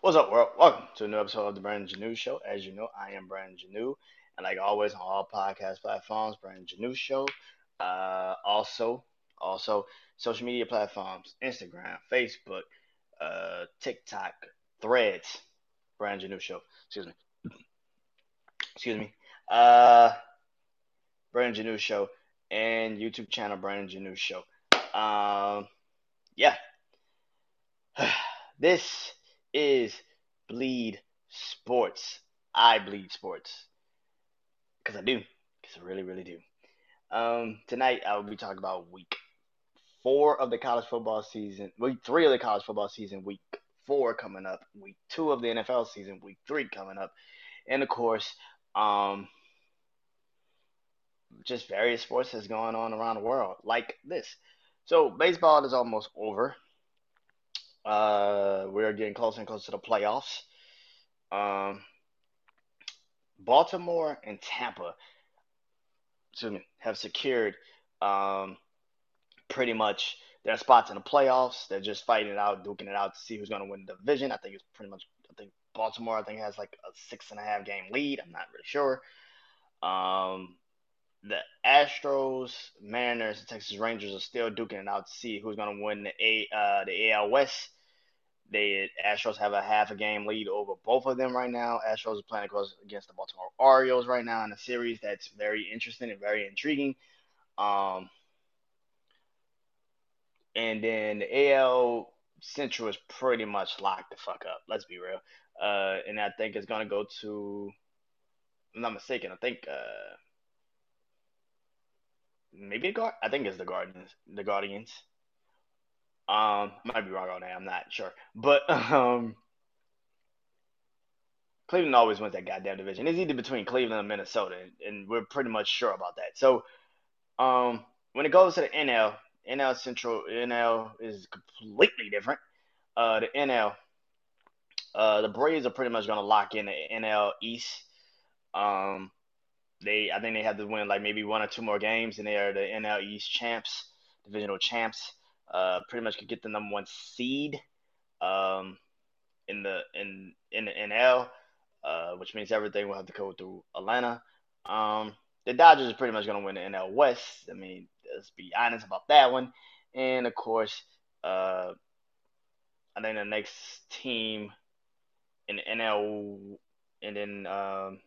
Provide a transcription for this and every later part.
What's up, world? Welcome to a new episode of the Brandon Janeau Show. As you know, I am Brandon Janeau, and like always on all podcast platforms, Brandon Janeau Show. Uh, also, also social media platforms: Instagram, Facebook, uh, TikTok, Threads, Brandon Janeau Show. Excuse me. Excuse me. Uh, Brandon Janeau Show and YouTube channel Brandon Janeau Show. Um, yeah. this is Bleed Sports. I bleed sports. Because I do. Because I really, really do. Um, tonight, I will be talking about week four of the college football season, week three of the college football season, week four coming up, week two of the NFL season, week three coming up, and of course, um, just various sports that's going on around the world, like this. So, baseball is almost over. Uh, we're getting closer and closer to the playoffs. Um, Baltimore and Tampa, excuse me, have secured um, pretty much their spots in the playoffs. They're just fighting it out, duking it out to see who's going to win the division. I think it's pretty much. I think Baltimore, I think has like a six and a half game lead. I'm not really sure. Um, the Astros, Mariners, and Texas Rangers are still duking it out to see who's going to win the A uh, the AL West. They Astros have a half a game lead over both of them right now. Astros are playing across against the Baltimore Orioles right now in a series that's very interesting and very intriguing. Um, and then the AL Central is pretty much locked the fuck up. Let's be real. Uh, and I think it's gonna go to. I'm not mistaken. I think uh, maybe the guard. I think it's the Guardians. The Guardians. Um, might be wrong on that. I'm not sure, but um, Cleveland always wins that goddamn division. It's either between Cleveland and Minnesota, and we're pretty much sure about that. So, um, when it goes to the NL, NL Central, NL is completely different. Uh, the NL, uh, the Braves are pretty much gonna lock in the NL East. Um, they, I think they have to win like maybe one or two more games, and they are the NL East champs, divisional champs uh, pretty much could get the number one seed um, in the in in the NL, uh, which means everything will have to go through Atlanta. Um, the Dodgers are pretty much going to win the NL West. I mean, let's be honest about that one. And of course, uh, I think the next team in the NL and then um,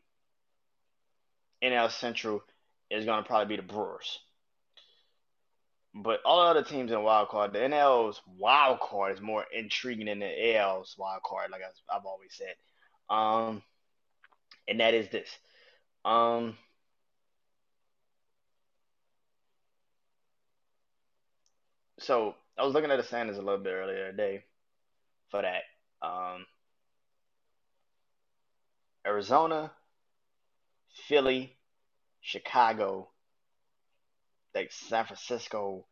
NL Central is going to probably be the Brewers. But all the other teams in wild card, the NL's wild card is more intriguing than the AL's wild card, like I've always said. Um, and that is this. Um, so I was looking at the standings a little bit earlier today for that. Um, Arizona, Philly, Chicago, like San Francisco,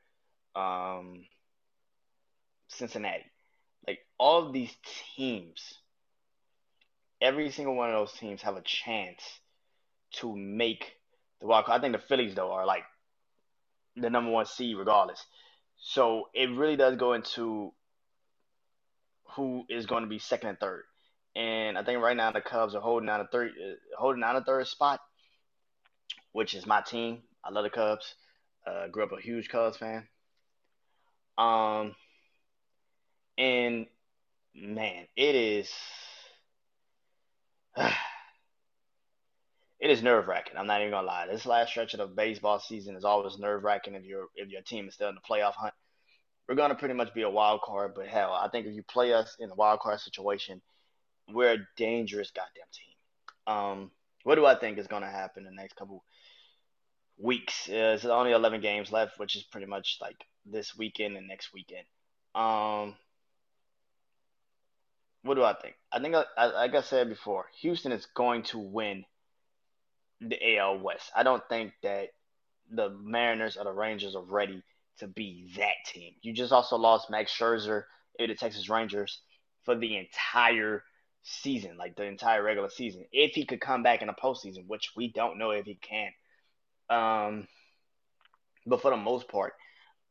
um, Cincinnati. Like all of these teams, every single one of those teams have a chance to make the wild card. I think the Phillies though are like the number one seed regardless. So it really does go into who is going to be second and third. And I think right now the Cubs are holding down a third, uh, holding down a third spot, which is my team. I love the Cubs. Uh, grew up a huge Cubs fan. Um, and man, it is it is nerve wracking. I'm not even gonna lie. This last stretch of the baseball season is always nerve wracking if your if your team is still in the playoff hunt. We're gonna pretty much be a wild card, but hell, I think if you play us in a wild card situation, we're a dangerous goddamn team. Um, what do I think is gonna happen in the next couple weeks. Uh, there's only 11 games left, which is pretty much like this weekend and next weekend. Um, what do I think? I think, like I said before, Houston is going to win the AL West. I don't think that the Mariners or the Rangers are ready to be that team. You just also lost Max Scherzer to the Texas Rangers for the entire season, like the entire regular season. If he could come back in the postseason, which we don't know if he can. Um, but for the most part,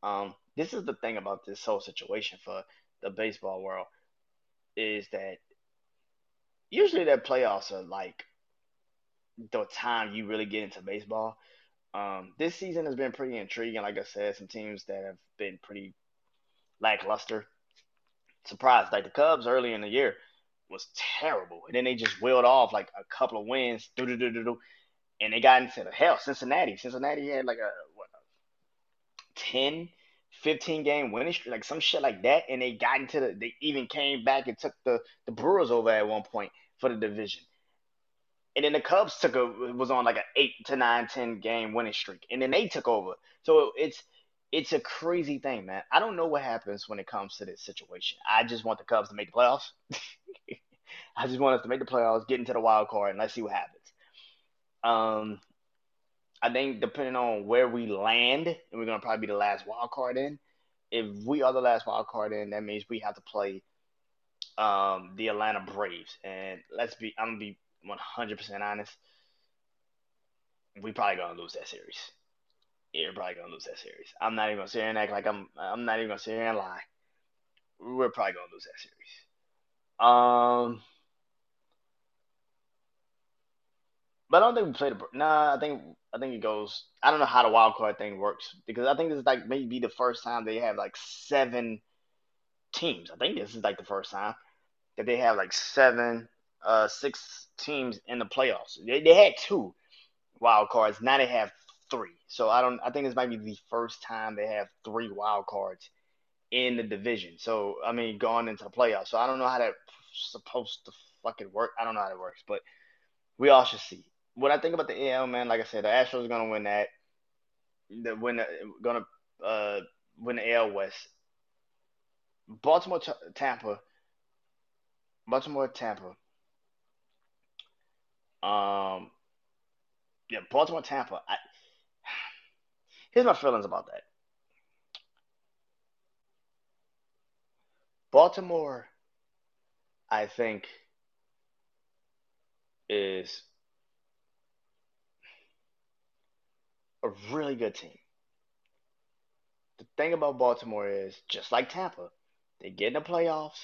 um, this is the thing about this whole situation for the baseball world is that usually their playoffs are like the time you really get into baseball. Um, this season has been pretty intriguing. Like I said, some teams that have been pretty lackluster. Surprised, like the Cubs early in the year was terrible, and then they just wheeled off like a couple of wins, and they got into the hell. Cincinnati, Cincinnati had like a what, 10, 15 game winning streak, like some shit like that, and they got into the. They even came back and took the the Brewers over at one point for the division. And then the Cubs took a was on like an eight to nine, ten game winning streak, and then they took over. So it's it's a crazy thing, man. I don't know what happens when it comes to this situation. I just want the Cubs to make the playoffs. I just want us to make the playoffs, get into the wild card, and let's see what happens. Um, I think depending on where we land, and we're gonna probably be the last wild card in. If we are the last wild card in, that means we have to play um, the Atlanta Braves. And let's be, I'm gonna be 100% honest. We probably gonna lose that series. We're probably gonna lose that series. I'm not even gonna sit here and act like I'm. I'm not even gonna sit here and lie. We're probably gonna lose that series. Um, but I don't think we played. The, nah, I think I think it goes. I don't know how the wild card thing works because I think this is like maybe the first time they have like seven teams. I think this is like the first time that they have like seven, uh, six teams in the playoffs. They, they had two wild cards. Now they have three. So I don't. I think this might be the first time they have three wild cards in the division. So I mean, going into the playoffs. So I don't know how that's supposed to fucking work. I don't know how it works, but we all should see. What I think about the AL, man, like I said, the Astros are gonna win that. The win, gonna uh, win the AL West. Baltimore, Tampa. Baltimore, Tampa. Um, yeah, Baltimore, Tampa. I, here's my feelings about that. Baltimore, I think, is a really good team. The thing about Baltimore is, just like Tampa, they get in the playoffs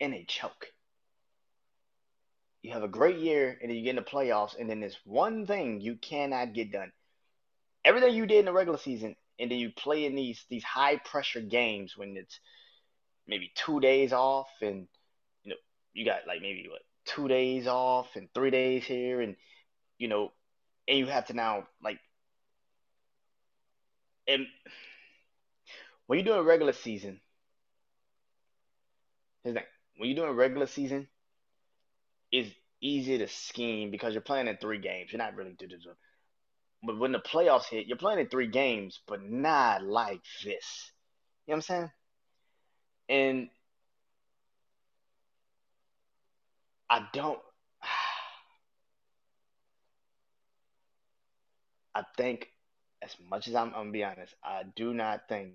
and they choke. You have a great year and then you get in the playoffs, and then there's one thing you cannot get done. Everything you did in the regular season, and then you play in these these high pressure games when it's maybe two days off, and you know you got like maybe what two days off and three days here, and you know, and you have to now like and when you're doing regular season. When you're doing regular season, it's easy to scheme because you're playing in three games. You're not really do But when the playoffs hit, you're playing in three games, but not like this. You know what I'm saying? And I don't. I think, as much as I'm, I'm gonna be honest, I do not think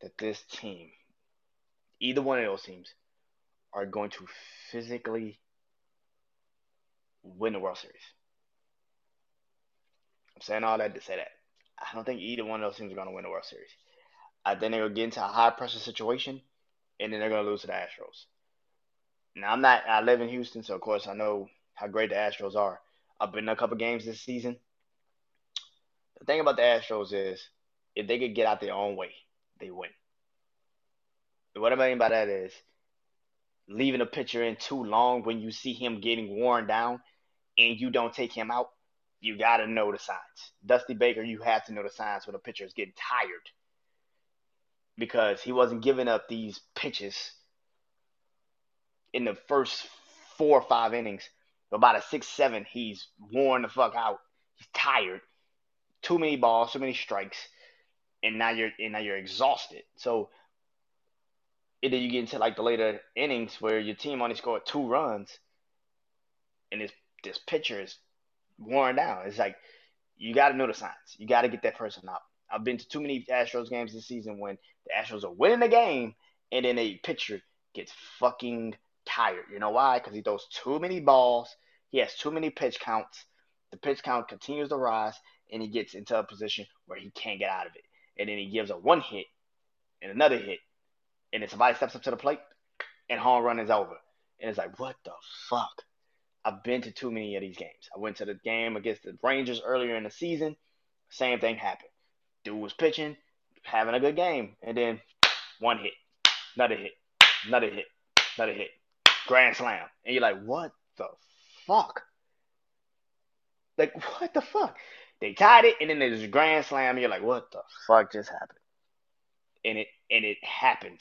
that this team, either one of those teams, are going to physically win the World Series. I'm saying all that to say that. I don't think either one of those teams are going to win the World Series. I think they're going to get into a high pressure situation, and then they're going to lose to the Astros. Now, I'm not, I live in Houston, so of course I know how great the Astros are. I've been in a couple games this season. The thing about the Astros is, if they could get out their own way, they win. what I mean by that is, leaving a pitcher in too long when you see him getting worn down and you don't take him out, you got to know the signs. Dusty Baker, you have to know the signs when a pitcher is getting tired because he wasn't giving up these pitches in the first four or five innings. But by the six, seven, he's worn the fuck out. He's tired. Too many balls, too many strikes, and now you're and now you're exhausted. So and then you get into like the later innings where your team only scored two runs, and this this pitcher is worn down. It's like you got to know the signs. You got to get that person out. I've been to too many Astros games this season when the Astros are winning the game and then a pitcher gets fucking tired. You know why? Because he throws too many balls. He has too many pitch counts. The pitch count continues to rise, and he gets into a position where he can't get out of it. And then he gives a one hit and another hit and then somebody steps up to the plate, and home run is over. And it's like, what the fuck? I've been to too many of these games. I went to the game against the Rangers earlier in the season. Same thing happened. Dude was pitching, having a good game, and then one hit, another hit, another hit, another hit, grand slam, and you're like, what the fuck? Like, what the fuck? They tied it, and then there's a grand slam. You're like, what the fuck just happened? And it and it happens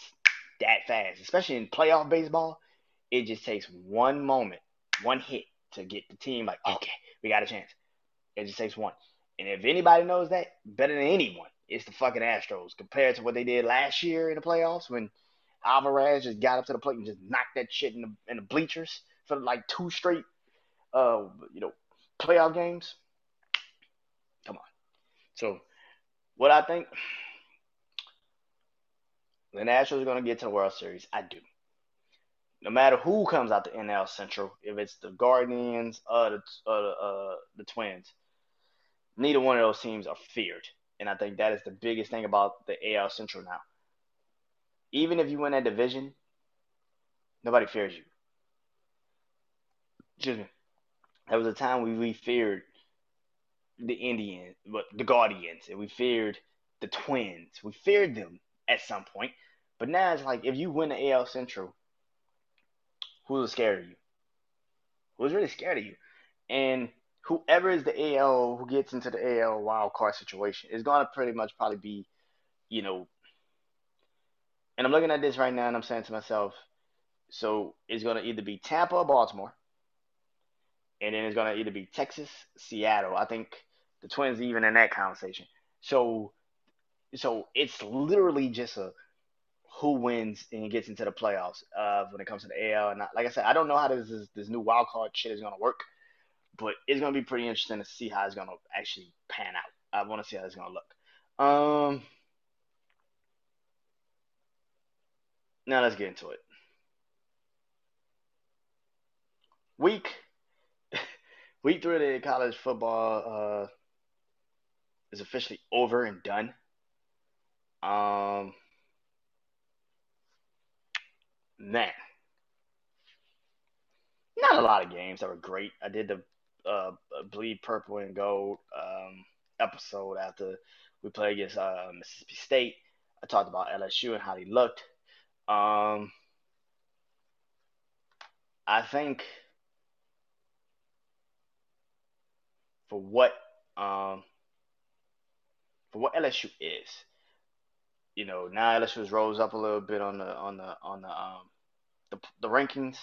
that fast, especially in playoff baseball. It just takes one moment, one hit to get the team like, okay, we got a chance. It just takes one. And if anybody knows that better than anyone, it's the fucking Astros compared to what they did last year in the playoffs when Alvarez just got up to the plate and just knocked that shit in the in the bleachers for like two straight, uh, you know, playoff games. Come on. So, what I think, the Nationals are going to get to the World Series. I do. No matter who comes out the NL Central, if it's the Guardians or the, uh, uh, the Twins, neither one of those teams are feared. And I think that is the biggest thing about the AL Central now. Even if you win that division, nobody fears you. Excuse me. There was a time we feared the Indians, but the Guardians, and we feared the Twins. We feared them at some point. But now it's like if you win the AL Central, who's scared of you? Who's really scared of you? And whoever is the AL who gets into the AL wild card situation is gonna pretty much probably be, you know. And I'm looking at this right now, and I'm saying to myself, so it's gonna either be Tampa or Baltimore, and then it's gonna either be Texas, Seattle. I think the Twins even in that conversation. So, so it's literally just a who wins and gets into the playoffs uh, when it comes to the AL. And like I said, I don't know how this this, this new wild card shit is gonna work but it's gonna be pretty interesting to see how it's gonna actually pan out. I want to see how it's gonna look. Um, now let's get into it. Week week three of the college football uh, is officially over and done. Um, man, not a lot of games that were great. I did the uh, bleed purple and gold um, episode after we played against uh, Mississippi State. I talked about LSU and how they looked. Um, I think for what um, for what LSU is, you know, now LSU has rose up a little bit on the on the on the um, the, the rankings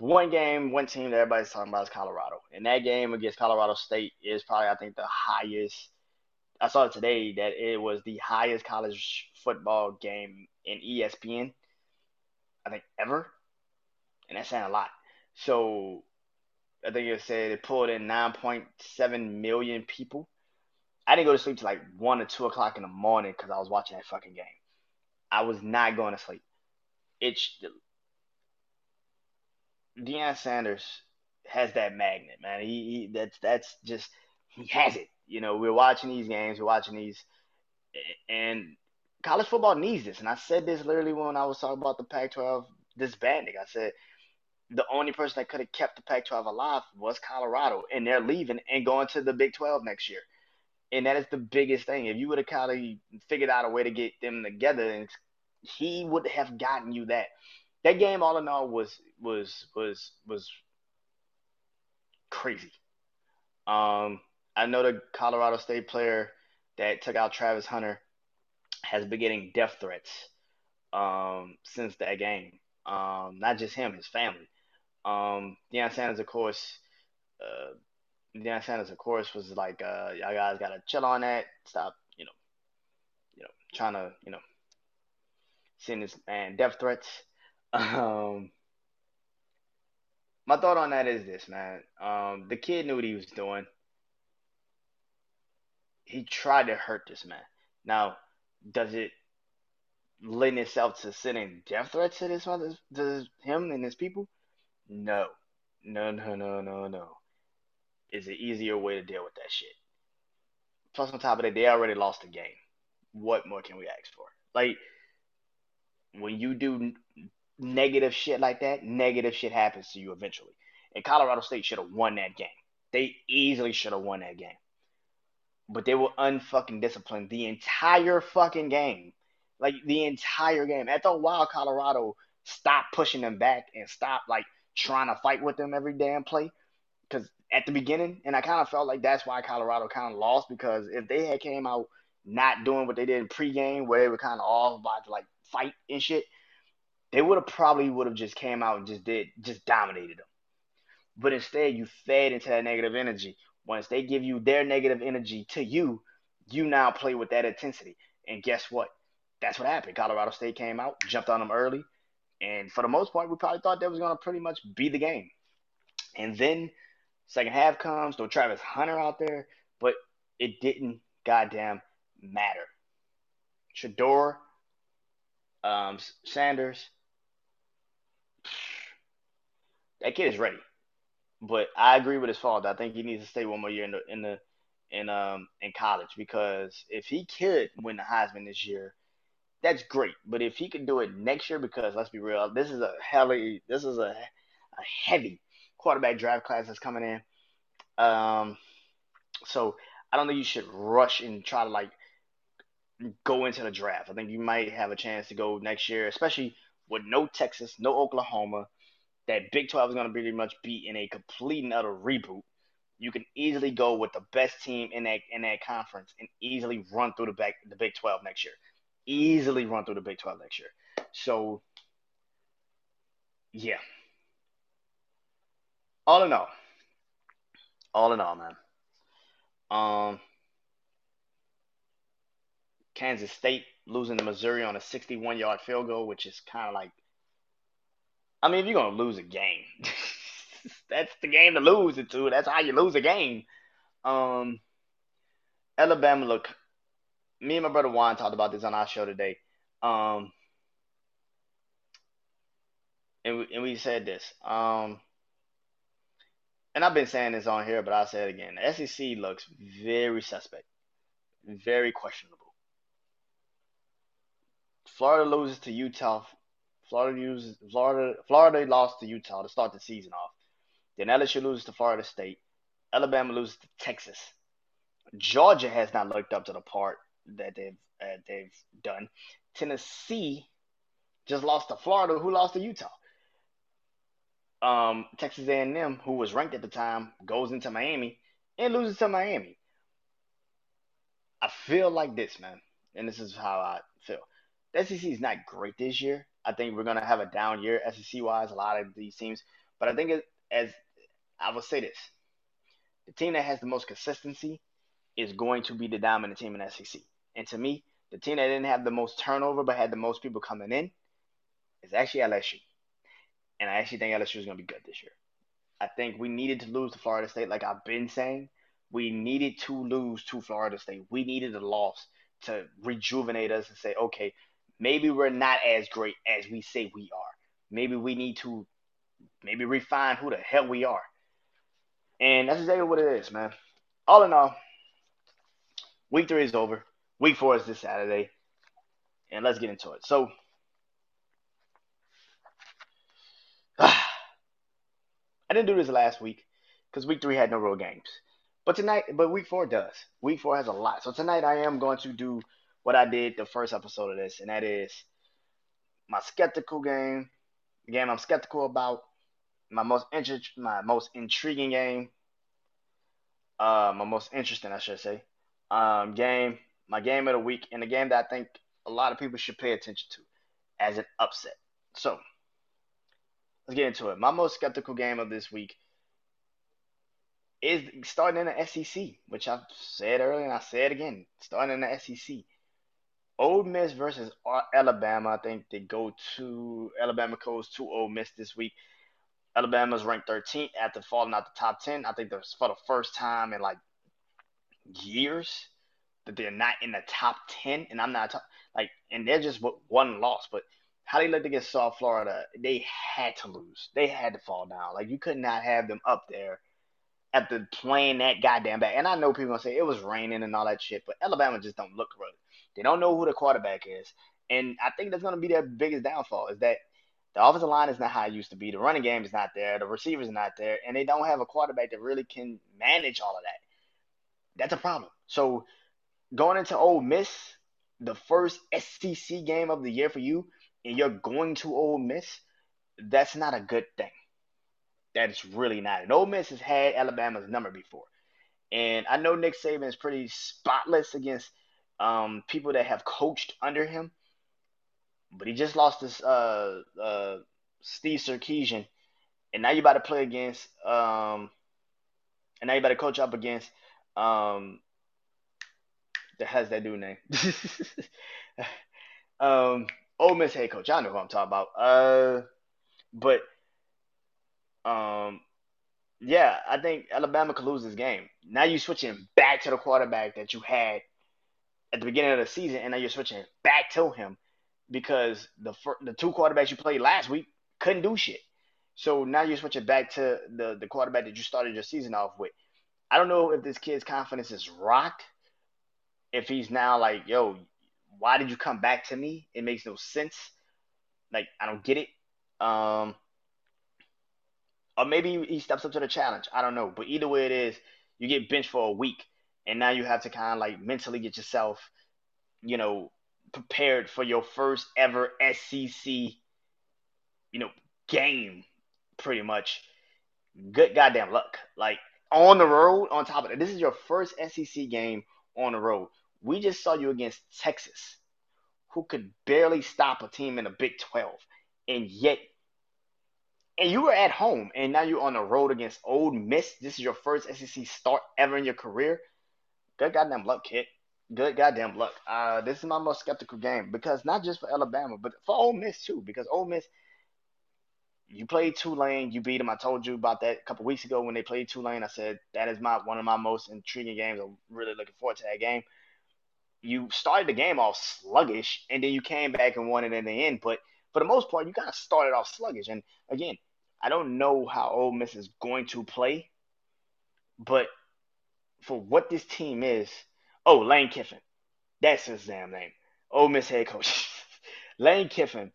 one game, one team that everybody's talking about is Colorado. And that game against Colorado State is probably, I think, the highest. I saw it today that it was the highest college football game in ESPN, I think, ever. And that's saying a lot. So I think it said it pulled in 9.7 million people. I didn't go to sleep till like 1 or 2 o'clock in the morning because I was watching that fucking game. I was not going to sleep. It's Deion Sanders has that magnet, man. He, he that's that's just he has it. You know, we're watching these games, we're watching these, and college football needs this. And I said this literally when I was talking about the Pac-12 disbanding. I said the only person that could have kept the Pac-12 alive was Colorado, and they're leaving and going to the Big 12 next year. And that is the biggest thing. If you would have kind of figured out a way to get them together, and he would have gotten you that that game all in all was was was was crazy. Um, I know the Colorado State player that took out Travis Hunter has been getting death threats um, since that game. Um, not just him, his family. Um, Deion Sanders, of course, uh, Deion Sanders, of course, was like, uh, y'all guys gotta chill on that. Stop, you know, you know, trying to, you know, send this man death threats. Um, my thought on that is this, man. Um, the kid knew what he was doing. He tried to hurt this man. Now, does it lend itself to sending death threats to this mother, to him and his people? No, no, no, no, no, no. It's an easier way to deal with that shit. Plus, on top of that, they already lost the game. What more can we ask for? Like when you do negative shit like that, negative shit happens to you eventually. And Colorado State should have won that game. They easily should have won that game. But they were unfucking disciplined the entire fucking game. Like the entire game. After a while, Colorado stopped pushing them back and stopped like trying to fight with them every damn play. Because at the beginning, and I kind of felt like that's why Colorado kind of lost because if they had came out not doing what they did in pregame, where they were kind of off about like fight and shit, they would have probably would have just came out and just did just dominated them. But instead, you fed into that negative energy. Once they give you their negative energy to you, you now play with that intensity. And guess what? That's what happened. Colorado State came out, jumped on them early, and for the most part, we probably thought that was going to pretty much be the game. And then second half comes, throw Travis Hunter out there, but it didn't goddamn matter. Shedeur, um, Sanders, that kid is ready. But I agree with his fault. I think he needs to stay one more year in the in the in um in college because if he could win the Heisman this year, that's great. But if he could do it next year, because let's be real, this is a heavy this is a a heavy quarterback draft class that's coming in. Um, so I don't think you should rush and try to like go into the draft. I think you might have a chance to go next year, especially with no Texas, no Oklahoma. That Big 12 is going to pretty much be in a complete and utter reboot. You can easily go with the best team in that in that conference and easily run through the back the Big 12 next year. Easily run through the Big 12 next year. So, yeah. All in all, all in all, man. Um, Kansas State losing to Missouri on a 61 yard field goal, which is kind of like, I mean, if you're going to lose a game, that's the game to lose it to. That's how you lose a game. Um, Alabama, look, me and my brother Juan talked about this on our show today. Um, and we, and we said this. Um, and I've been saying this on here, but I'll say it again. The SEC looks very suspect, very questionable. Florida loses to Utah. Florida uses Florida. Florida lost to Utah to start the season off. Then LSU loses to Florida State. Alabama loses to Texas. Georgia has not looked up to the part that they've uh, they've done. Tennessee just lost to Florida, who lost to Utah. Um, Texas A&M, who was ranked at the time, goes into Miami and loses to Miami. I feel like this, man, and this is how I feel. The SEC is not great this year. I think we're gonna have a down year SEC wise. A lot of these teams, but I think it, as I will say this, the team that has the most consistency is going to be the dominant team in SEC. And to me, the team that didn't have the most turnover but had the most people coming in is actually LSU. And I actually think LSU is going to be good this year. I think we needed to lose to Florida State, like I've been saying. We needed to lose to Florida State. We needed a loss to rejuvenate us and say, okay, maybe we're not as great as we say we are. Maybe we need to maybe refine who the hell we are. And that's exactly what it is, man. All in all, week three is over. Week four is this Saturday. And let's get into it. So, I didn't do this last week because week three had no real games. But tonight, but week four does. Week four has a lot. So tonight I am going to do what I did the first episode of this, and that is my skeptical game, the game I'm skeptical about, my most inter- my most intriguing game, uh, my most interesting, I should say, um, game, my game of the week, and the game that I think a lot of people should pay attention to as an upset. So let's get into it. My most skeptical game of this week is starting in the SEC, which I've said earlier and I said again, starting in the SEC. Ole Miss versus Alabama. I think they go to Alabama goes to Ole Miss this week. Alabama's ranked 13th after falling out the top 10. I think that's for the first time in like years that they're not in the top 10. And I'm not like, and they're just one loss. But how they let them get South Florida? They had to lose. They had to fall down. Like you could not have them up there after playing that goddamn back. And I know people gonna say it was raining and all that shit, but Alabama just don't look right. They don't know who the quarterback is, and I think that's gonna be their biggest downfall is that the offensive line is not how it used to be. The running game is not there. The receivers not there, and they don't have a quarterback that really can manage all of that. That's a problem. So going into Ole Miss, the first SEC game of the year for you, and you're going to Ole Miss, that's not a good thing. That's really not. And Ole Miss has had Alabama's number before. And I know Nick Saban is pretty spotless against um, people that have coached under him. But he just lost this uh, uh, Steve Sarkisian. And now you're about to play against um, and now you're about to coach up against um, that has that dude name. um, Ole Miss head coach. I know who I'm talking about. Uh, but um, yeah, I think Alabama could lose this game. Now you're switching back to the quarterback that you had at the beginning of the season, and now you're switching back to him because the the two quarterbacks you played last week couldn't do shit. So now you're switching back to the the quarterback that you started your season off with. I don't know if this kid's confidence is rocked. If he's now like, yo, why did you come back to me? It makes no sense. Like I don't get it. Um, or maybe he steps up to the challenge. I don't know. But either way it is, you get benched for a week, and now you have to kind of like mentally get yourself, you know, prepared for your first ever SEC, you know, game, pretty much. Good goddamn luck. Like on the road, on top of it, this is your first SEC game on the road. We just saw you against Texas, who could barely stop a team in the Big 12, and yet and you were at home, and now you're on the road against Ole Miss. This is your first SEC start ever in your career. Good goddamn luck, kid. Good goddamn luck. Uh, this is my most skeptical game because not just for Alabama, but for Ole Miss too. Because Ole Miss, you played Tulane, you beat them. I told you about that a couple weeks ago when they played Tulane. I said that is my one of my most intriguing games. I'm really looking forward to that game. You started the game off sluggish, and then you came back and won it in the end. But for the most part, you kind of started off sluggish. And again, I don't know how Ole Miss is going to play, but for what this team is, oh Lane Kiffin, that's his damn name. Ole Miss head coach, Lane Kiffin,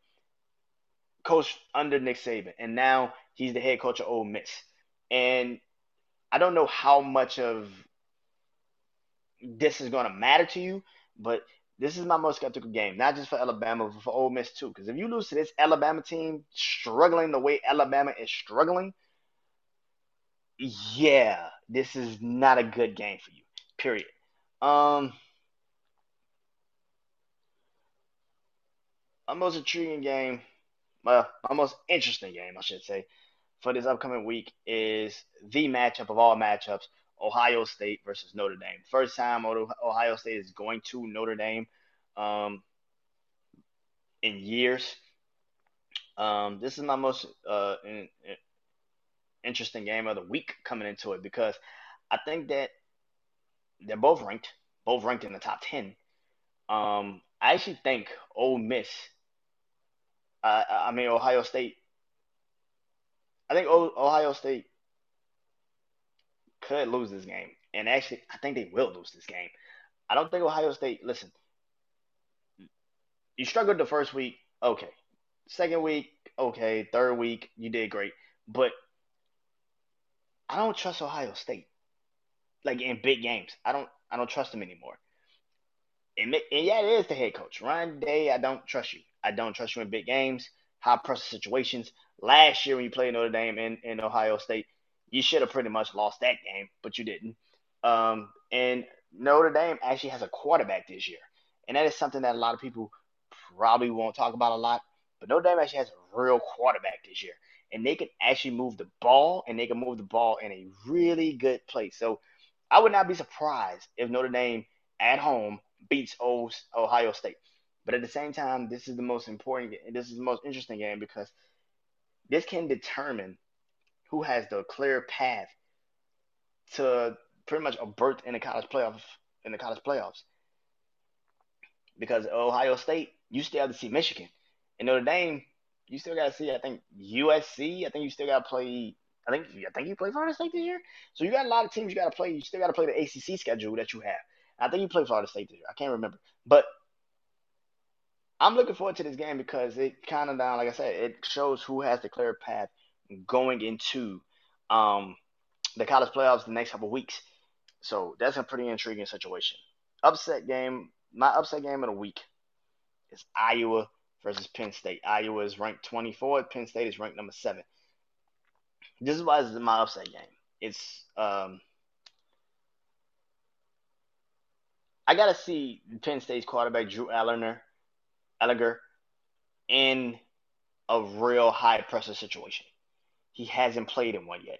coach under Nick Saban, and now he's the head coach of Ole Miss. And I don't know how much of this is going to matter to you, but this is my most skeptical game, not just for Alabama, but for Ole Miss too. Because if you lose to this Alabama team struggling the way Alabama is struggling, yeah, this is not a good game for you. Period. Um, my most intriguing game, well, my most interesting game, I should say, for this upcoming week is the matchup of all matchups Ohio State versus Notre Dame. First time Ohio State is going to Notre Dame um, in years. Um, this is my most uh, in, in interesting game of the week coming into it because I think that they're both ranked, both ranked in the top ten. Um, I actually think Ole Miss, uh, I mean Ohio State. I think Ohio State could lose this game. And actually, I think they will lose this game. I don't think Ohio State, listen, you struggled the first week, okay. Second week, okay. Third week, you did great. But I don't trust Ohio State. Like in big games. I don't I don't trust them anymore. And, and yeah, it is the head coach. Ryan Day, I don't trust you. I don't trust you in big games, high pressure situations. Last year when you played Notre Dame in, in Ohio State, you should have pretty much lost that game, but you didn't. Um, and Notre Dame actually has a quarterback this year, and that is something that a lot of people probably won't talk about a lot. But Notre Dame actually has a real quarterback this year, and they can actually move the ball, and they can move the ball in a really good place. So I would not be surprised if Notre Dame at home beats Ohio State. But at the same time, this is the most important. This is the most interesting game because this can determine who has the clear path to pretty much a berth in the college playoff in the college playoffs. Because Ohio State, you still have to see Michigan. And Notre Dame, you still got to see, I think, USC. I think you still got to play I think I think you play Florida State this year. So you got a lot of teams you got to play. You still got to play the ACC schedule that you have. I think you play Florida State this year. I can't remember, but I'm looking forward to this game because it kind of down, like I said, it shows who has the clear path going into um, the college playoffs the next couple weeks. So that's a pretty intriguing situation. Upset game, my upset game of the week is Iowa versus Penn State. Iowa is ranked 24th. Penn State is ranked number seven. This is why this is my upset game. It's um, I gotta see Penn State's quarterback Drew Allar, Allinger in a real high pressure situation. He hasn't played in one yet,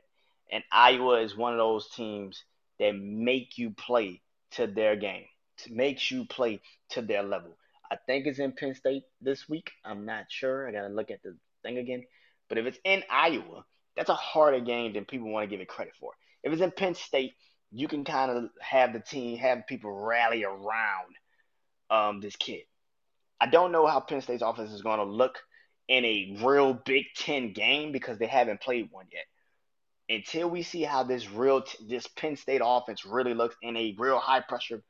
and Iowa is one of those teams that make you play to their game, to makes you play to their level. I think it's in Penn State this week. I'm not sure. I gotta look at the thing again. But if it's in Iowa, that's a harder game than people want to give it credit for. If it's in Penn State, you can kind of have the team, have people rally around um, this kid. I don't know how Penn State's offense is going to look in a real Big Ten game because they haven't played one yet. Until we see how this real t- this Penn State offense really looks in a real high pressure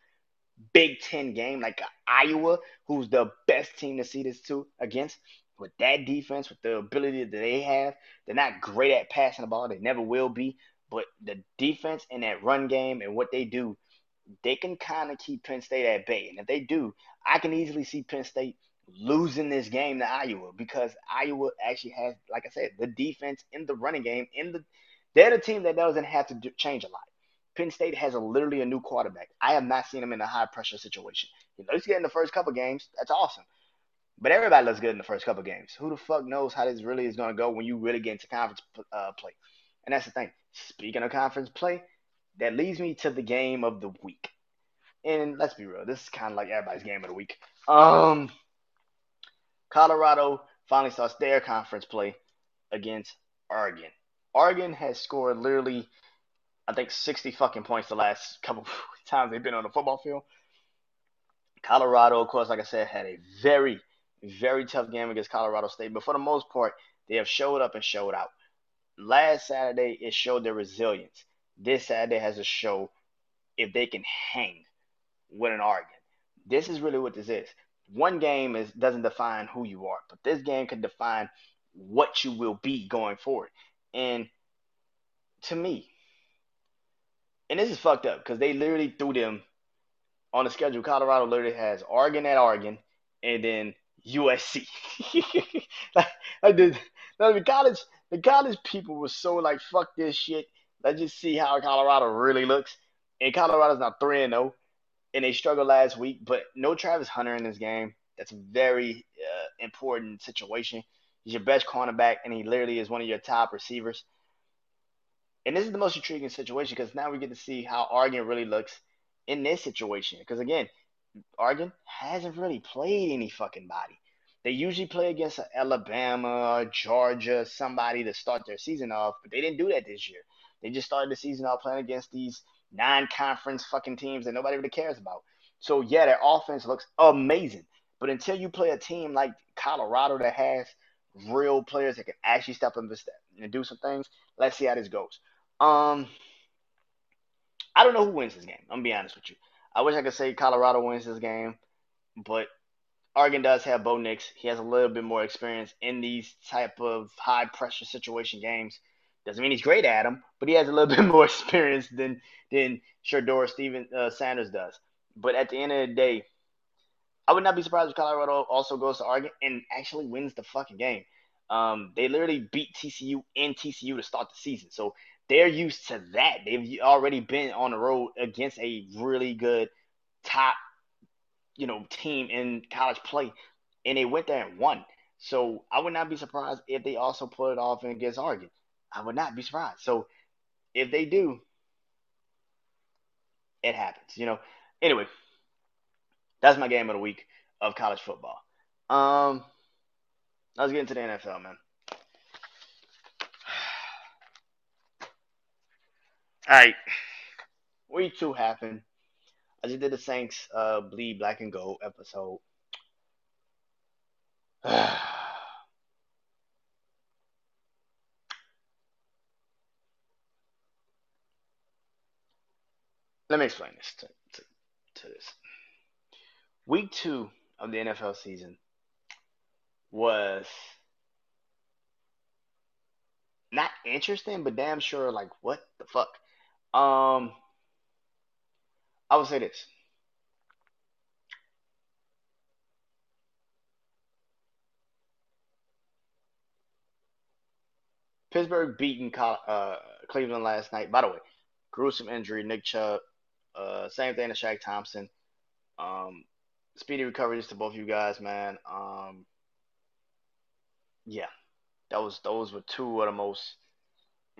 Big Ten game like Iowa, who's the best team to see this to against, with that defense, with the ability that they have, they're not great at passing the ball. They never will be. But the defense and that run game and what they do, they can kind of keep Penn State at bay. And if they do, I can easily see Penn State losing this game to Iowa because Iowa actually has, like I said, the defense in the running game. In the, they're the team that doesn't have to do, change a lot. Penn State has a literally a new quarterback. I have not seen him in a high pressure situation. He looks good in the first couple games. That's awesome. But everybody looks good in the first couple games. Who the fuck knows how this really is going to go when you really get into conference uh, play? And that's the thing. Speaking of conference play, that leads me to the game of the week. And let's be real, this is kind of like everybody's game of the week. Um, Colorado finally starts their conference play against Oregon. Oregon has scored literally, I think, 60 fucking points the last couple times they've been on the football field. Colorado, of course, like I said, had a very, very tough game against Colorado State, but for the most part, they have showed up and showed out. Last Saturday, it showed their resilience. This Saturday has to show if they can hang with an Oregon. This is really what this is. One game is doesn't define who you are, but this game can define what you will be going forward. And to me, and this is fucked up because they literally threw them on the schedule. Colorado literally has Oregon at Oregon, and then USC. like, like the, the college, the college people were so like, fuck this shit. Let's just see how Colorado really looks. And Colorado's not three and zero, oh, and they struggled last week. But no Travis Hunter in this game. That's a very uh, important situation. He's your best cornerback, and he literally is one of your top receivers. And this is the most intriguing situation because now we get to see how Oregon really looks in this situation. Because again, Oregon hasn't really played any fucking body. They usually play against Alabama, Georgia, somebody to start their season off, but they didn't do that this year. They just started the season off playing against these non-conference fucking teams that nobody really cares about. So yeah, their offense looks amazing, but until you play a team like Colorado that has real players that can actually step up and do some things, let's see how this goes. Um, I don't know who wins this game. I'm gonna be honest with you. I wish I could say Colorado wins this game, but Oregon does have Bo Nix. He has a little bit more experience in these type of high pressure situation games. Doesn't mean he's great at them, but he has a little bit more experience than than Shedeur Steven uh, Sanders does. But at the end of the day, I would not be surprised if Colorado also goes to Oregon and actually wins the fucking game. Um, they literally beat TCU and TCU to start the season, so they're used to that. They've already been on the road against a really good top, you know, team in college play, and they went there and won. So I would not be surprised if they also pull it off against Oregon. I would not be surprised. So if they do, it happens. You know. Anyway, that's my game of the week of college football. Um, let's get into the NFL, man. All right, week two happened. I just did the Saints uh, bleed black and gold episode. let me explain this to, to, to this. Week two of the NFL season was not interesting, but damn sure like what the fuck. Um, I would say this. Pittsburgh beating uh, Cleveland last night. By the way, gruesome injury, Nick Chubb. Uh, same thing to Shaq Thompson. Um, speedy recoveries to both you guys, man. Um, yeah, that was those were two of the most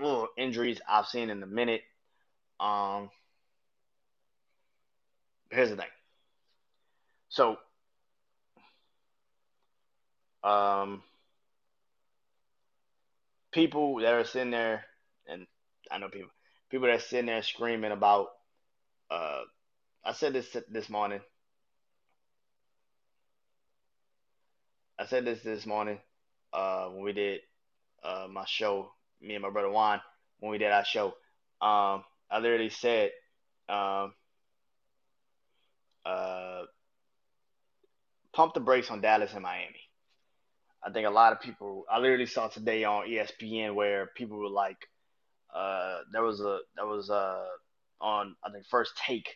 ugh, injuries I've seen in a minute. Um, here's the thing. So, um, people that are sitting there, and I know people, people that are sitting there screaming about. Uh, I said this this morning. I said this this morning uh, when we did uh, my show, me and my brother Juan, when we did our show. Um, I literally said, um, uh, pump the brakes on Dallas and Miami. I think a lot of people. I literally saw today on ESPN where people were like, uh, there was a there was a on I think first take.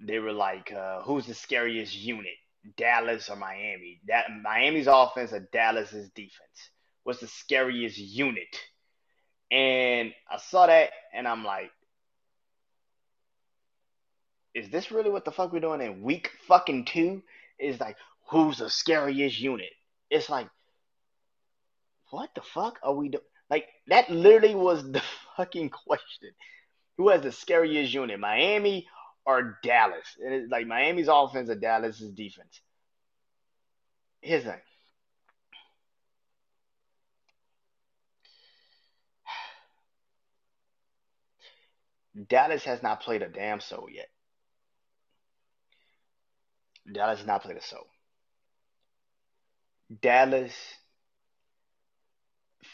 They were like, uh, who's the scariest unit? Dallas or Miami. That Miami's offense or Dallas's defense. What's the scariest unit? And I saw that and I'm like, is this really what the fuck we're doing in week fucking two? Is like, who's the scariest unit? It's like, what the fuck are we doing? Like, that literally was the fucking question. Who has the scariest unit, Miami or Dallas. And it's like Miami's offense or Dallas's defense. Here's the thing. Dallas has not played a damn soul yet. Dallas has not played a soul. Dallas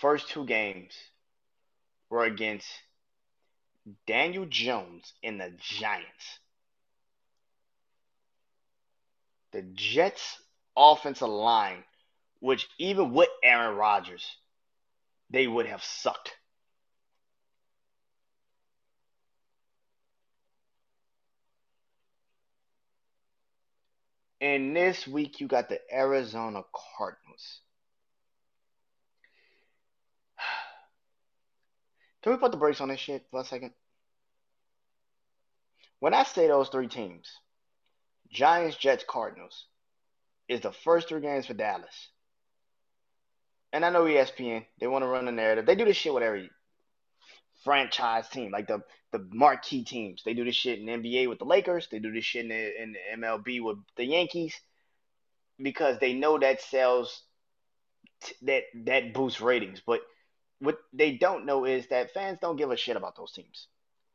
first two games were against Daniel Jones and the Giants. the Jets offensive line, which even with Aaron Rodgers, they would have sucked. And this week you got the Arizona Cardinals. Can we put the brakes on this shit for a second? When I say those three teams, Giants, Jets, Cardinals is the first three games for Dallas. And I know ESPN, they want to run the narrative. They do this shit with every franchise team, like the the marquee teams. They do this shit in NBA with the Lakers. They do this shit in the, in the MLB with the Yankees because they know that sells that that boosts ratings. But what they don't know is that fans don't give a shit about those teams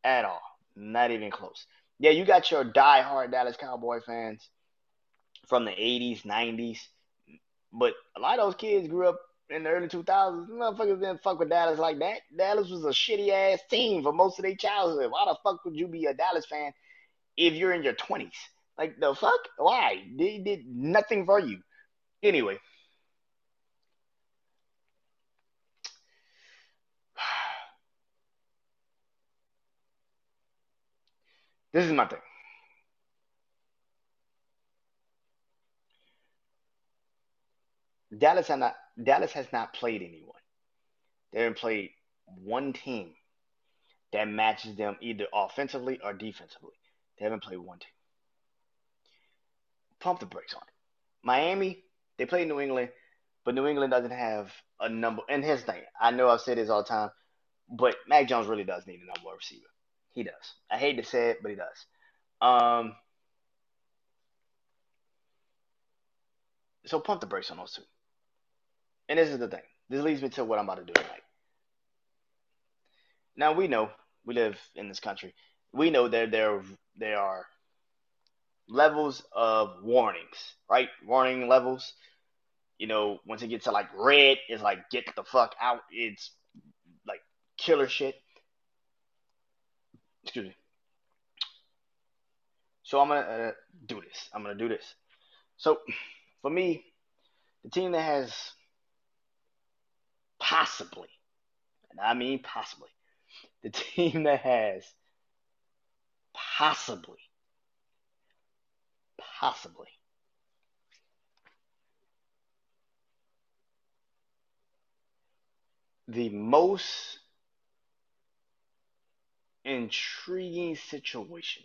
at all, not even close yeah, you got your die-hard Dallas Cowboy fans from the 80s, 90s, but a lot of those kids grew up in the early 2000s. Motherfuckers didn't fuck with Dallas like that. Dallas was a shitty ass team for most of their childhood. Why the fuck would you be a Dallas fan if you're in your 20s? Like, the fuck? Why? They did nothing for you. Anyway. This is my thing. Dallas not Dallas has not played anyone. They haven't played one team that matches them either offensively or defensively. They haven't played one team. Pump the brakes on it. Miami, they play New England, but New England doesn't have a number. And here's the thing: I know I've said this all the time, but Mac Jones really does need a number one receiver. He does. I hate to say it, but he does. Um, so pump the brakes on those two. And this is the thing. This leads me to what I'm about to do tonight. Now we know we live in this country. We know that there there are levels of warnings, right? Warning levels. You know, once it gets to like red, it's like get the fuck out. It's like killer shit excuse me. So I'm gonna uh, do this. I'm gonna do this. So for me, the team that has possibly, and I mean possibly, the team that has possibly, possibly the most intriguing situation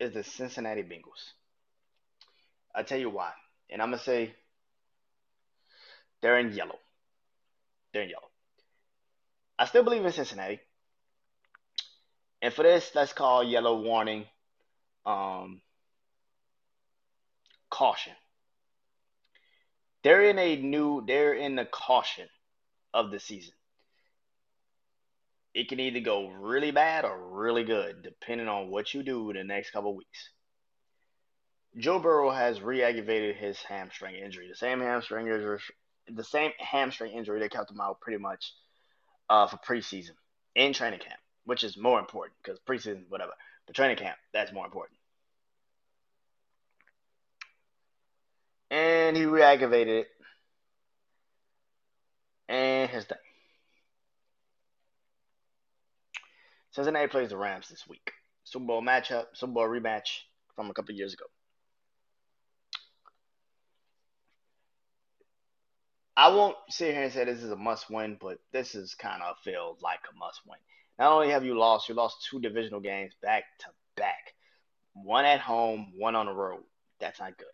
is the Cincinnati Bengals. i tell you why. And I'm to say they're in yellow. They're in yellow. I still believe in Cincinnati. And for this, let's call yellow warning um, caution. They're in a new, they're in the caution of the season. It can either go really bad or really good, depending on what you do in the next couple weeks. Joe Burrow has re-aggravated his hamstring injury, the same hamstring injury, the same hamstring injury that kept him out pretty much uh, for preseason in training camp, which is more important because preseason, whatever, but training camp that's more important. and he reactivated it. And his thing. Cincinnati plays the Rams this week. Super Bowl matchup, Super Bowl rematch from a couple years ago. I won't sit here and say this is a must win, but this is kind of feels like a must win. Not only have you lost, you lost two divisional games back to back. One at home, one on the road. That's not good.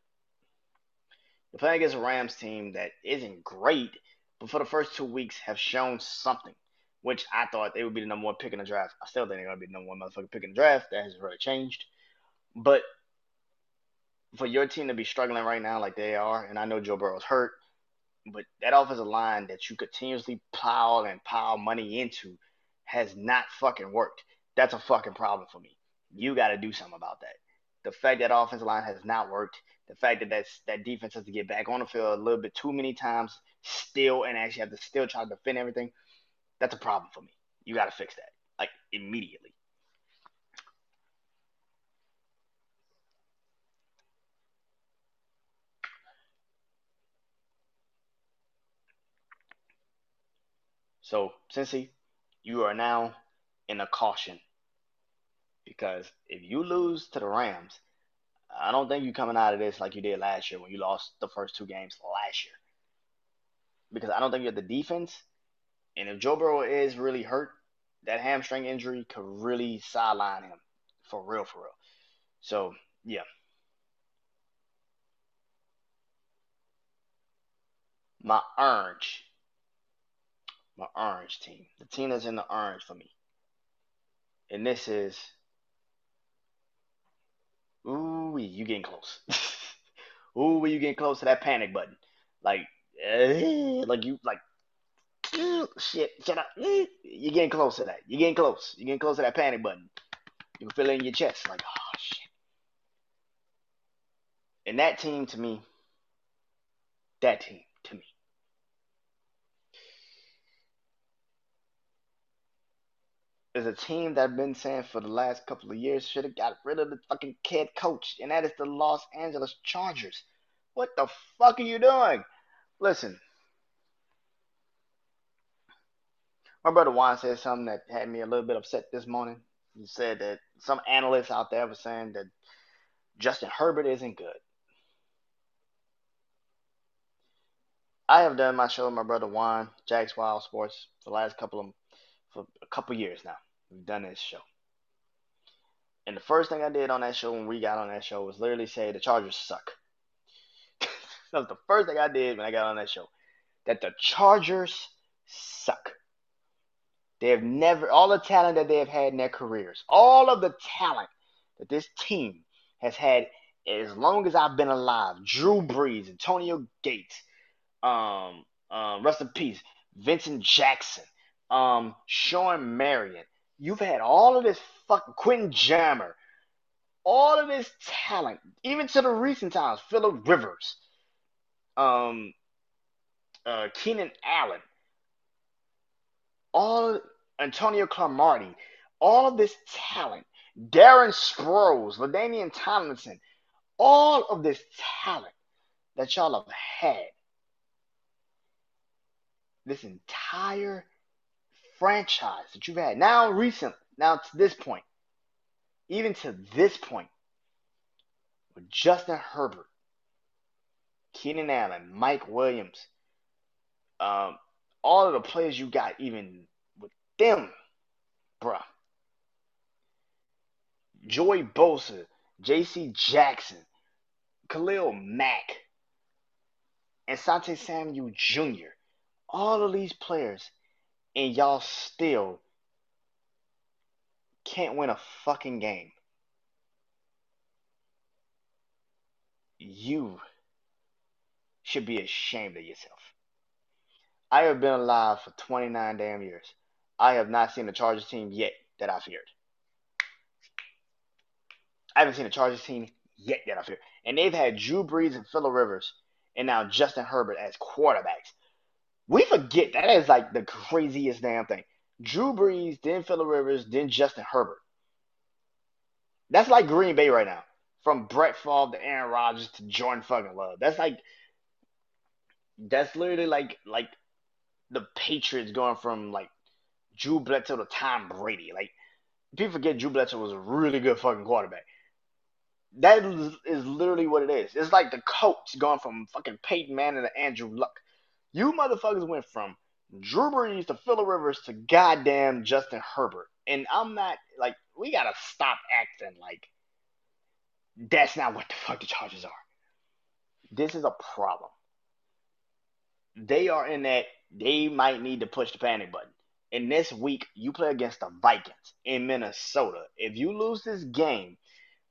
You're playing against a Rams team that isn't great, but for the first two weeks have shown something, which I thought they would be the number one pick in the draft. I still think they're to be the number one motherfucker pick in the draft. That has really changed. But for your team to be struggling right now like they are, and I know Joe Burrow's hurt, but that offensive line that you continuously pile and pile money into has not fucking worked. That's a fucking problem for me. You got to do something about that. The fact that offensive line has not worked the fact that that's, that defense has to get back on the field a little bit too many times still and actually have to still try to defend everything, that's a problem for me. You got to fix that like immediately. So, Cincy, you are now in a caution because if you lose to the Rams, I don't think you're coming out of this like you did last year when you lost the first two games last year. Because I don't think you have the defense. And if Joe Burrow is really hurt, that hamstring injury could really sideline him for real, for real. So, yeah. My orange. My orange team. The team that's in the orange for me. And this is Ooh, you getting close. Ooh, you getting close to that panic button. Like, uh, like you, like, Mm, shit, shut up. Mm, you're getting close to that. You're getting close. You're getting close to that panic button. You can feel it in your chest. Like, oh, shit. And that team, to me, that team, to me, is a team that I've been saying for the last couple of years should have got rid of the fucking head coach, and that is the Los Angeles Chargers. What the fuck are you doing? Listen, my brother Juan said something that had me a little bit upset this morning. He said that some analysts out there were saying that Justin Herbert isn't good. I have done my show with my brother Juan, Jack's Wild Sports, for the last couple of for a couple years now. We've done this show. And the first thing I did on that show when we got on that show was literally say the Chargers suck. that was the first thing I did when I got on that show. That the Chargers suck. They have never, all the talent that they have had in their careers, all of the talent that this team has had as long as I've been alive. Drew Brees, Antonio Gates, um, uh, rest in peace, Vincent Jackson, um, Shawne Merriman. You've had all of this fucking Quentin Jammer, all of this talent, even to the recent times, Philip Rivers, um, uh, Keenan Allen, all Antonio Cromartie, all of this talent, Darren Sproles, LaDainian Tomlinson, all of this talent that y'all have had this entire franchise that you've had now recently, now to this point, even to this point, with Justin Herbert, Keenan Allen, Mike Williams, um, all of the players you got, even with them, bruh. Joey Bosa, J.C. Jackson, Khalil Mack, Asante Samuel Jr. All of these players, and y'all still can't win a fucking game. You should be ashamed of yourself. I have been alive for 29 damn years. I have not seen a Chargers team yet that I feared. I haven't seen a Chargers team yet that I fear. And they've had Drew Brees and Philip Rivers and now Justin Herbert as quarterbacks. We forget that is like the craziest damn thing. Drew Brees, then Philip Rivers, then Justin Herbert. That's like Green Bay right now. From Brett Favre to Aaron Rodgers to Jordan fucking Love. That's like that's literally like like the Patriots going from like Drew Bledsoe to Tom Brady. Like people forget Drew Bledsoe was a really good fucking quarterback. That is, literally what it is. It's like the Colts going from fucking Peyton Manning to Andrew Luck. You motherfuckers went from Drew Brees to Philip Rivers to goddamn Justin Herbert. And I'm not like we gotta stop acting like that's not what the fuck the Chargers are. This is a problem. They are in that they might need to push the panic button. And this week, you play against the Vikings in Minnesota. If you lose this game,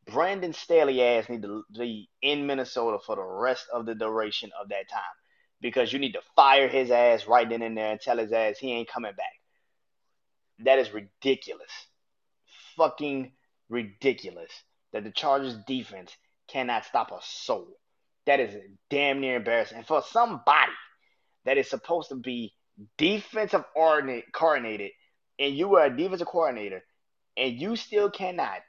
Brandon Staley ass need to be in Minnesota for the rest of the duration of that time because you need to fire his ass right then and there and tell his ass he ain't coming back. That is ridiculous. Fucking ridiculous that the Chargers defense cannot stop a soul. That is damn near embarrassing. And for somebody that is supposed to be defensive coordinated and you are a defensive coordinator and you still cannot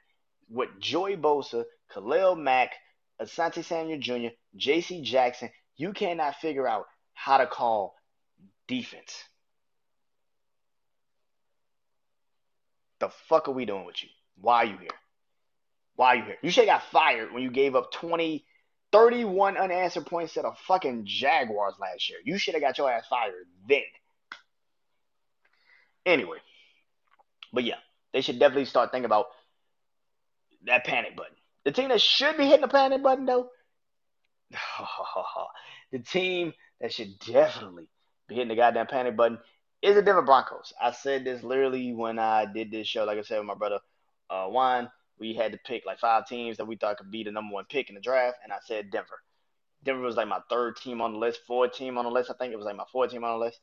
with Joey Bosa, Khalil Mack, Asante Samuel Jr., J.C. Jackson, you cannot figure out how to call defense. The fuck are we doing with you? Why are you here? Why are you here? You should have got fired when you gave up 20, 31 unanswered points to the fucking Jaguars last year. You should have got your ass fired then. Anyway, but yeah, they should definitely start thinking about that panic button. The team that should be hitting the panic button though, the team that should definitely be hitting the goddamn panic button is the Denver Broncos. I said this literally when I did this show, like I said with my brother uh, Juan. We had to pick like five teams that we thought could be the number one pick in the draft, and I said Denver. Denver was like my third team on the list, fourth team on the list. I think it was like my fourth team on the list.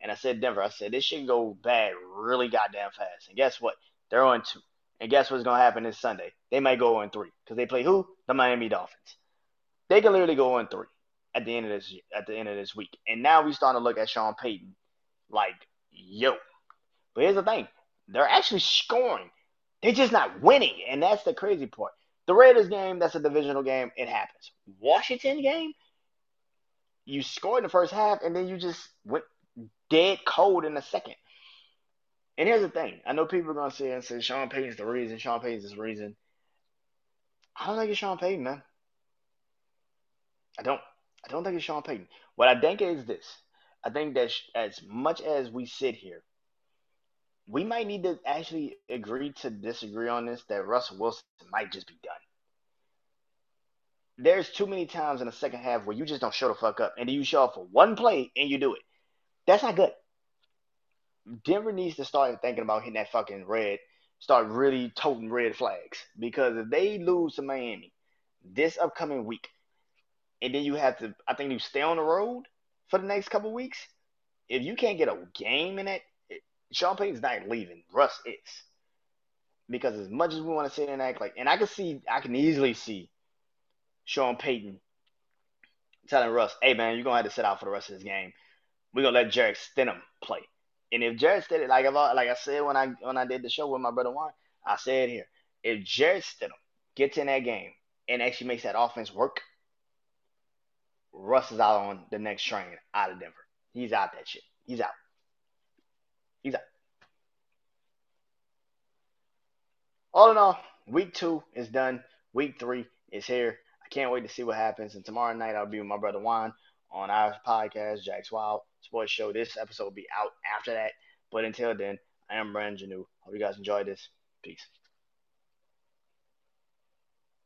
And I said Denver. I said this should go bad really goddamn fast. And guess what? They're on two. And guess what's gonna happen this Sunday? They might go on three because they play who? The Miami Dolphins. They can literally go on three at the end of this at the end of this week. And now we starting to look at Sean Payton like, yo. But here's the thing: they're actually scoring. They're just not winning, and that's the crazy part. The Raiders game, that's a divisional game. It happens. Washington game, you scored in the first half, and then you just went dead cold in the second. And here's the thing. I know people are gonna say and say Sean Payton's the reason, Sean Payton's the reason. I don't think it's Sean Payton, man. I don't. I don't think it's Sean Payton. What I think is this. I think that as much as we sit here, we might need to actually agree to disagree on this that Russell Wilson might just be done. There's too many times in the second half where you just don't show the fuck up and then you show up for one play and you do it. That's not good. Denver needs to start thinking about hitting that fucking red, start really toting red flags. Because if they lose to Miami this upcoming week, and then you have to, I think you stay on the road for the next couple weeks. If you can't get a game in it, Sean Payton's not leaving. Russ is. Because as much as we want to sit and act like, and I can see, I can easily see Sean Payton telling Russ, hey man, you're going to have to sit out for the rest of this game. We're going to let Jarrett Stidham play. And if Jarrett Stidham, like I like I said when I when I did the show with my brother Juan, I said here, if Jarrett Stidham gets in that game and actually makes that offense work, Russ is out on the next train out of Denver. He's out that shit. He's out. He's out. All in all, week two is done. Week three is here. I can't wait to see what happens. And tomorrow night I'll be with my brother Juan on our podcast, Jack's Wild Sports Show. This episode will be out after that. But until then, I am Brandon Janeau. Hope you guys enjoyed this. Peace.